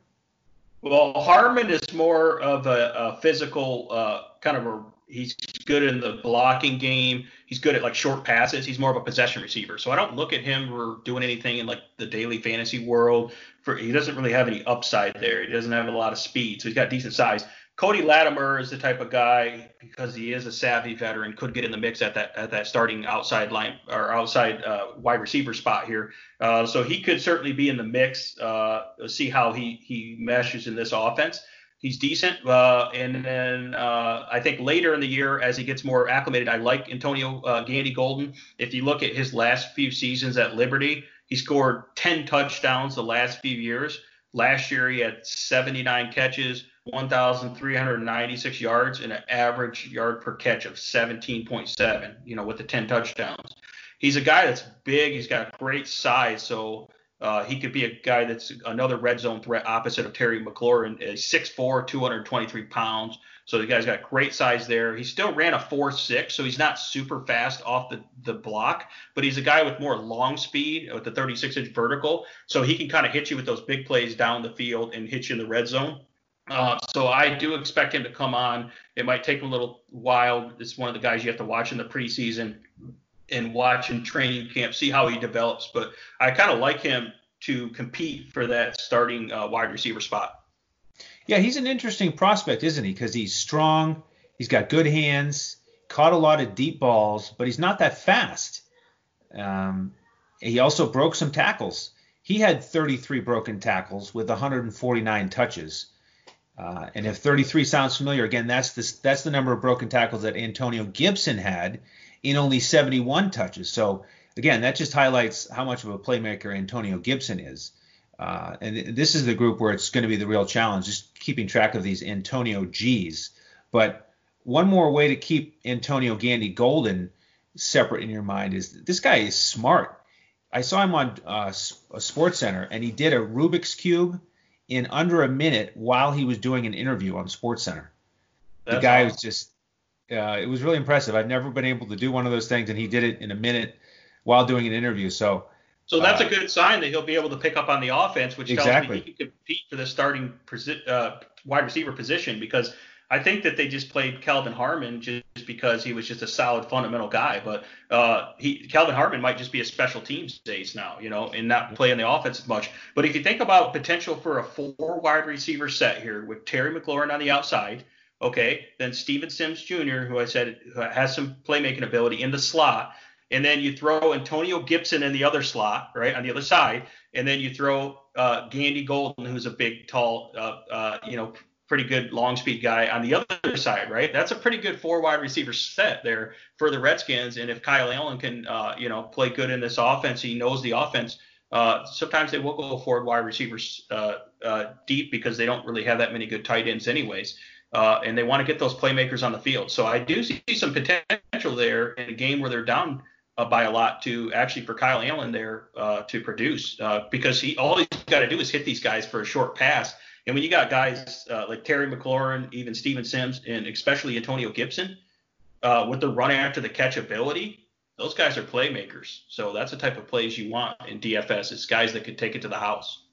Speaker 2: Well, Harmon is more of a, a physical uh, kind of a. He's good in the blocking game. He's good at like short passes. He's more of a possession receiver. So I don't look at him for doing anything in like the daily fantasy world. For he doesn't really have any upside there. He doesn't have a lot of speed. So he's got decent size. Cody Latimer is the type of guy because he is a savvy veteran could get in the mix at that at that starting outside line or outside uh, wide receiver spot here. Uh, so he could certainly be in the mix. Uh, see how he he meshes in this offense. He's decent, uh, and then uh, I think later in the year as he gets more acclimated, I like Antonio uh, Gandy Golden. If you look at his last few seasons at Liberty, he scored 10 touchdowns the last few years. Last year he had 79 catches 1,396 yards and an average yard per catch of 17.7, you know, with the 10 touchdowns. He's a guy that's big. He's got great size. So uh, he could be a guy that's another red zone threat opposite of Terry McLaurin. He's 6'4, 223 pounds. So the guy's got great size there. He still ran a 4.6, so he's not super fast off the, the block, but he's a guy with more long speed with the 36 inch vertical. So he can kind of hit you with those big plays down the field and hit you in the red zone. Uh, so I do expect him to come on. It might take a little while. It's one of the guys you have to watch in the preseason and watch in training camp, see how he develops. But I kind of like him to compete for that starting uh, wide receiver spot.
Speaker 1: Yeah, he's an interesting prospect, isn't he? Because he's strong, he's got good hands, caught a lot of deep balls, but he's not that fast. Um, he also broke some tackles. He had 33 broken tackles with 149 touches. Uh, and if 33 sounds familiar, again, that's the that's the number of broken tackles that Antonio Gibson had in only 71 touches. So again, that just highlights how much of a playmaker Antonio Gibson is. Uh, and this is the group where it's going to be the real challenge, just keeping track of these Antonio G's. But one more way to keep Antonio Gandy Golden separate in your mind is this guy is smart. I saw him on uh, a Sports Center, and he did a Rubik's cube in under a minute while he was doing an interview on Sports Center. the guy awesome. was just uh, it was really impressive. I've never been able to do one of those things, and he did it in a minute while doing an interview. So
Speaker 2: So that's uh, a good sign that he'll be able to pick up on the offense, which
Speaker 1: exactly.
Speaker 2: tells me he can compete for the starting uh, wide receiver position because I think that they just played Kelvin Harmon just because he was just a solid fundamental guy. But uh, he Kelvin Harmon might just be a special teams ace now, you know, and not play in the offense as much. But if you think about potential for a four wide receiver set here with Terry McLaurin on the outside, okay, then Steven Sims Jr., who I said has some playmaking ability in the slot, and then you throw Antonio Gibson in the other slot, right, on the other side, and then you throw uh, Gandy Golden, who's a big, tall, uh, uh, you know, pretty good long speed guy on the other side, right? That's a pretty good four wide receiver set there for the Redskins. And if Kyle Allen can, uh, you know, play good in this offense, he knows the offense. Uh, sometimes they will go forward wide receivers uh, uh deep because they don't really have that many good tight ends, anyways. Uh, and they want to get those playmakers on the field. So I do see some potential there in a game where they're down uh, by a lot to actually for Kyle Allen there to produce because he all he's got to do is hit these guys for a short pass and when you got guys uh, like Terry McLaurin, even Steven Sims, and especially Antonio Gibson, uh, with the run after the catch ability, those guys are playmakers. So that's the type of plays you want in DFS. It's guys that could take it to the house.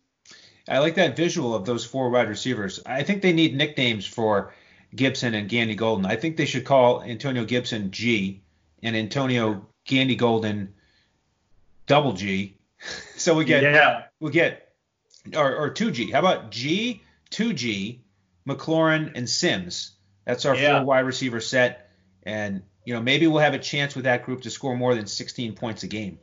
Speaker 1: I like that visual of those four wide receivers. I think they need nicknames for Gibson and Gandy Golden. I think they should call Antonio Gibson G and Antonio Gandy Golden double G. so we get yeah. we get or, or 2G. How about G, 2G, McLaurin, and Sims? That's our yeah. four wide receiver set. And, you know, maybe we'll have a chance with that group to score more than 16 points a game.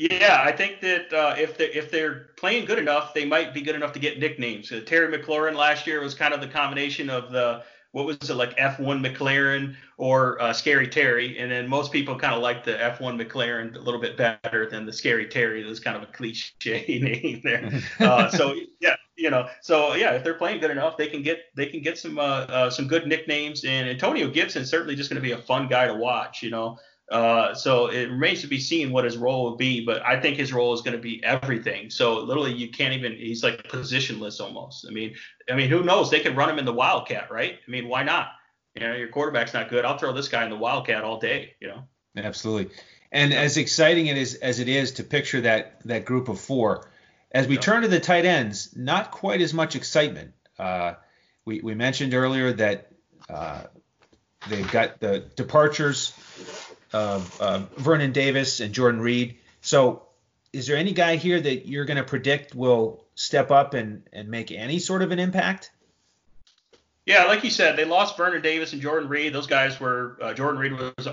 Speaker 2: Yeah, I think that uh, if they if they're playing good enough, they might be good enough to get nicknames. Uh, Terry McLaurin last year was kind of the combination of the what was it like F1 McLaren or uh, Scary Terry, and then most people kind of like the F1 McLaren a little bit better than the Scary Terry. That's kind of a cliche name there. Uh, so yeah, you know, so yeah, if they're playing good enough, they can get they can get some uh, uh some good nicknames. And Antonio Gibson certainly just going to be a fun guy to watch. You know, uh, so it remains to be seen what his role will be, but I think his role is going to be everything. So literally, you can't even. He's like positionless almost. I mean, I mean, who knows? They could run him in the wildcat, right? I mean, why not? You know, your quarterback's not good. I'll throw this guy in the wildcat all day. You know.
Speaker 1: Absolutely. And as exciting it is as it is to picture that that group of four, as we turn to the tight ends, not quite as much excitement. Uh, we we mentioned earlier that uh, they've got the departures of uh, Vernon Davis and Jordan Reed. So, is there any guy here that you're going to predict will step up and, and make any sort of an impact?
Speaker 2: Yeah, like you said, they lost Vernon Davis and Jordan Reed. Those guys were uh, Jordan Reed was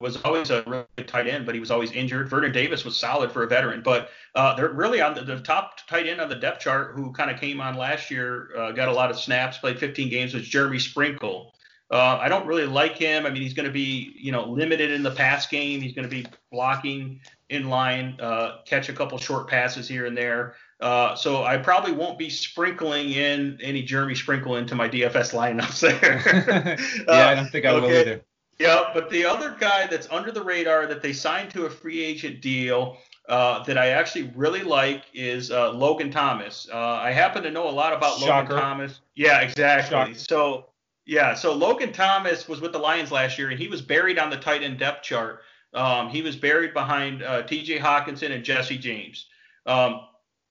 Speaker 2: was always a really tight end, but he was always injured. Vernon Davis was solid for a veteran, but uh, they're really on the, the, top tight end on the depth chart who kind of came on last year, uh, got a lot of snaps, played 15 games, was Jeremy Sprinkle. Uh, I don't really like him. I mean, he's going to be, you know, limited in the pass game. He's going to be blocking in line, uh, catch a couple short passes here and there. Uh, so I probably won't be sprinkling in any Jeremy Sprinkle into my DFS lineups
Speaker 1: there. yeah, I don't think I okay. will either.
Speaker 2: Yeah, but the other guy that's under the radar that they signed to a free agent deal uh, that I actually really like is uh, Logan Thomas. Uh, I happen to know a lot about Shocker. Logan Thomas. Yeah, exactly. Shocker. So yeah, so Logan Thomas was with the Lions last year, and he was buried on the tight end depth chart. Um, he was buried behind uh, T.J. Hockenson and Jesse James. Um,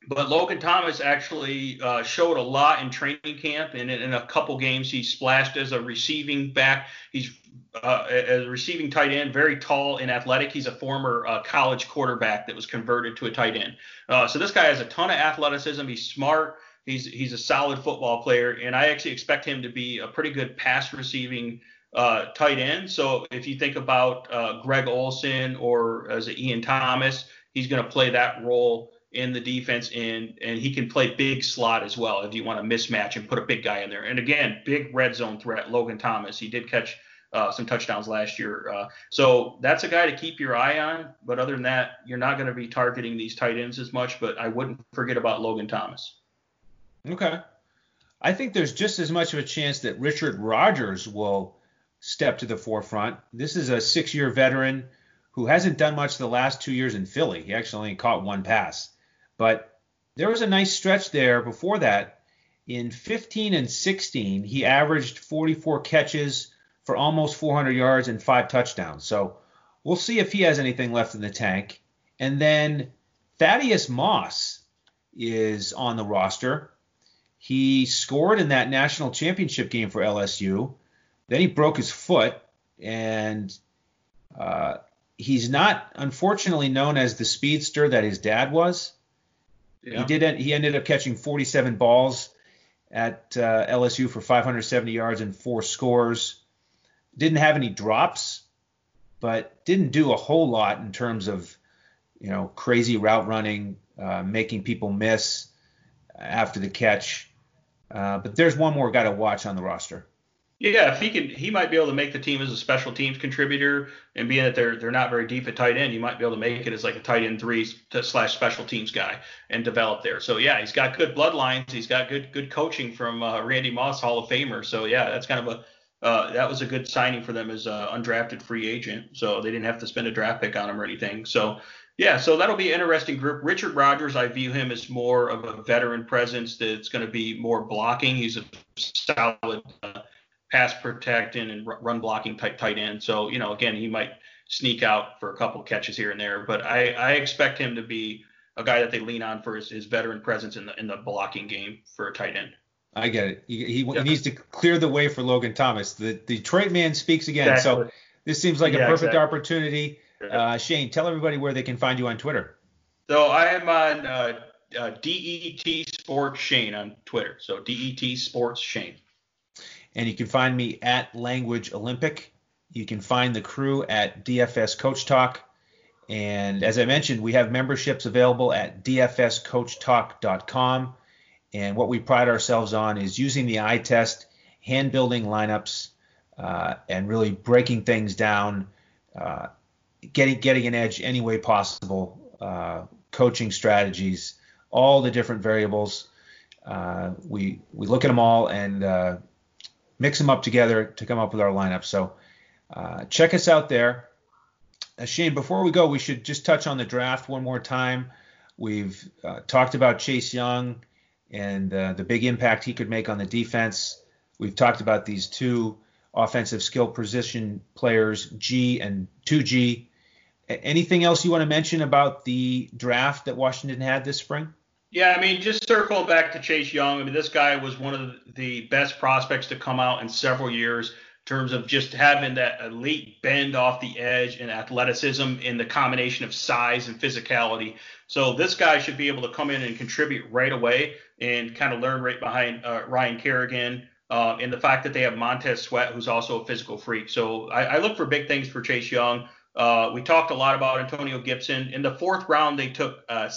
Speaker 2: but Logan Thomas actually uh, showed a lot in training camp, and in, in, a couple games he splashed as a receiving back. He's uh, a receiving tight end, very tall and athletic. He's a former uh, college quarterback that was converted to a tight end. Uh, so this guy has a ton of athleticism. He's smart. He's he's a solid football player, and I actually expect him to be a pretty good pass receiving uh, tight end. So if you think about uh, Greg Olsen or as Ian Thomas, he's going to play that role in the defense, and and he can play big slot as well if you want to mismatch and put a big guy in there. And again, big red zone threat, Logan Thomas. He did catch uh, some touchdowns last year. Uh, so that's a guy to keep your eye on. But other than that, you're not going to be targeting these tight ends as much. But I wouldn't forget about Logan Thomas.
Speaker 1: Okay. I think there's just as much of a chance that Richard Rodgers will step to the forefront. This is a six year veteran who hasn't done much the last two years in Philly. He actually only caught one pass. But there was a nice stretch there before that. In 15 and 16, he averaged 44 catches for almost 400 yards and five touchdowns. So we'll see if he has anything left in the tank. And then Thaddeus Moss is on the roster. He scored in that national championship game for LSU. Then he broke his foot, and uh, he's not, unfortunately, known as the speedster that his dad was. Yeah. He did. He ended up catching 47 balls at uh, LSU for 570 yards and four scores. Didn't have any drops, but didn't do a whole lot in terms of, you know, crazy route running, uh, making people miss after the catch. Uh, but there's one more guy to watch on the roster.
Speaker 2: Yeah, if he can, he might be able to make the team as a special teams contributor, and being that they're they're not very deep at tight end, you might be able to make it as like a tight end three slash special teams guy and develop there. So yeah, he's got good bloodlines, he's got good good coaching from uh, Randy Moss, Hall of Famer. So yeah, that's kind of a uh, that was a good signing for them as an undrafted free agent. So they didn't have to spend a draft pick on him or anything. So yeah, so that'll be an interesting group. Richard Rodgers, I view him as more of a veteran presence that's going to be more blocking. He's a solid. Uh, pass protecting and run blocking type tight end. So, you know, again, he might sneak out for a couple catches here and there, but I, I expect him to be a guy that they lean on for his, his veteran presence in the in the blocking game for a tight end.
Speaker 1: I get it. He, he, yeah. he needs to clear the way for Logan Thomas. The, the Detroit man speaks again. Exactly. So this seems like yeah, a perfect exactly. opportunity. Uh, Shane, tell everybody where they can find you on Twitter.
Speaker 2: So I am on uh, uh, DET Sports Shane on Twitter. So DET Sports Shane.
Speaker 1: And you can find me at Language Olympic. You can find the crew at DFS Coach Talk. And as I mentioned, we have memberships available at dfscoachtalk.com. And what we pride ourselves on is using the eye test, hand building lineups, uh, and really breaking things down, uh, getting getting an edge any way possible, uh, coaching strategies, all the different variables. Uh, we we look at them all and uh, mix them up together to come up with our lineup. So uh, check us out there. Shane, before we go, we should just touch on the draft one more time. We've talked about Chase Young and uh, the big impact he could make on the defense. We've talked about these two offensive skill position players, G and 2G. Anything else you want to mention about the draft that Washington had this spring?
Speaker 2: Yeah, I mean, just circle back to Chase Young. I mean, this guy was one of the best prospects to come out in several years terms of just having that elite bend off the edge and athleticism in the combination of size and physicality. So this guy should be able to come in and contribute right away and kind of learn right behind uh, Ryan Kerrigan. Uh, and the fact that they have Montez Sweat, who's also a physical freak. So I, I look for big things for Chase Young. Uh, we talked a lot about Antonio Gibson. In the fourth round, they took uh,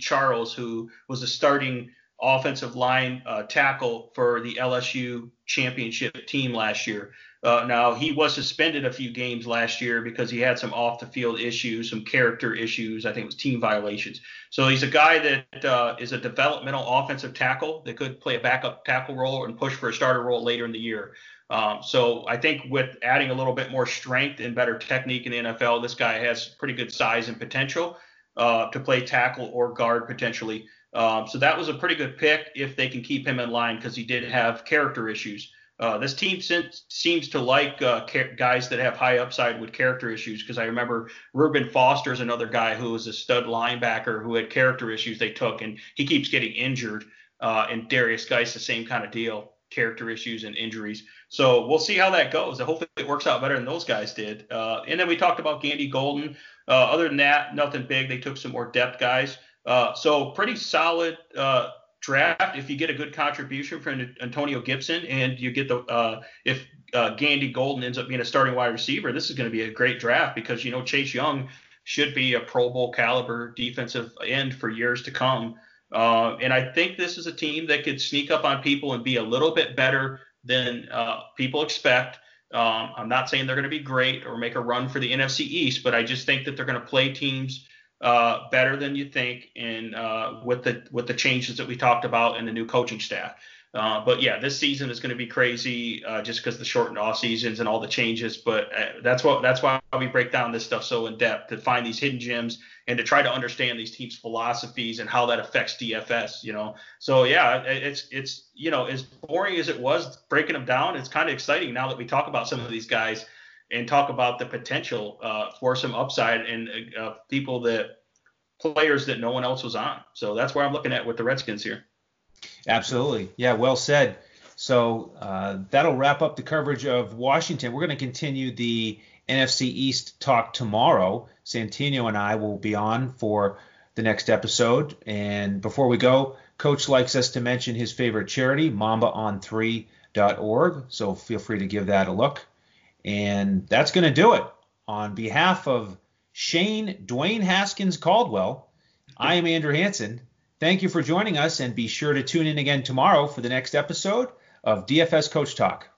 Speaker 2: Charles, who was a starting offensive line uh, tackle for the LSU championship team last year. Uh, now, he was suspended a few games last year because he had some off the field issues, some character issues. I think it was team violations. So he's a guy that uh, is a developmental offensive tackle that could play a backup tackle role and push for a starter role later in the year. Um, so I think with adding a little bit more strength and better technique in the NFL, this guy has pretty good size and potential uh, to play tackle or guard potentially. Um, so that was a pretty good pick if they can keep him in line because he did have character issues. Uh, this team seems to like uh, guys that have high upside with character issues because I remember Reuben Foster is another guy who was a stud linebacker who had character issues they took, and he keeps getting injured. Uh, and Derrius Guice, the same kind of deal, character issues and injuries. So we'll see how that goes. Hopefully it works out better than those guys did. Uh, and then we talked about Gandy Golden. Uh, other than that, nothing big. They took some more depth guys. Uh, so pretty solid uh, draft if you get a good contribution from Antonio Gibson and you get the uh, if uh, Gandy Golden ends up being a starting wide receiver, this is going to be a great draft because you know Chase Young should be a Pro Bowl caliber defensive end for years to come. Uh, and I think this is a team that could sneak up on people and be a little bit better than people expect. Um, I'm not saying they're going to be great or make a run for the NFC East, but I just think that they're going to play teams uh, better than you think, and uh, with the with the changes that we talked about and the new coaching staff. Uh, but yeah, this season is going to be crazy uh, just because the shortened off seasons and all the changes. But uh, that's what that's why we break down this stuff so in depth to find these hidden gems and to try to understand these teams' philosophies and how that affects DFS. You know, so yeah, it's it's you know as boring as it was breaking them down, it's kind of exciting now that we talk about some of these guys and talk about the potential uh, for some upside and uh, people that players that no one else was on. So that's where I'm looking at with the Redskins here.
Speaker 1: Absolutely. Yeah, well said. So uh, that'll wrap up the coverage of Washington. We're going to continue the NFC East talk tomorrow. Santino and I will be on for the next episode. And before we go, Coach likes us to mention his favorite charity, mambaon3.org. So feel free to give that a look. And that's going to do it. On behalf of Shane Dwayne Haskins Caldwell, I am Andrew Hanson. Thank you for joining us, and be sure to tune in again tomorrow for the next episode of DFS Coach Talk.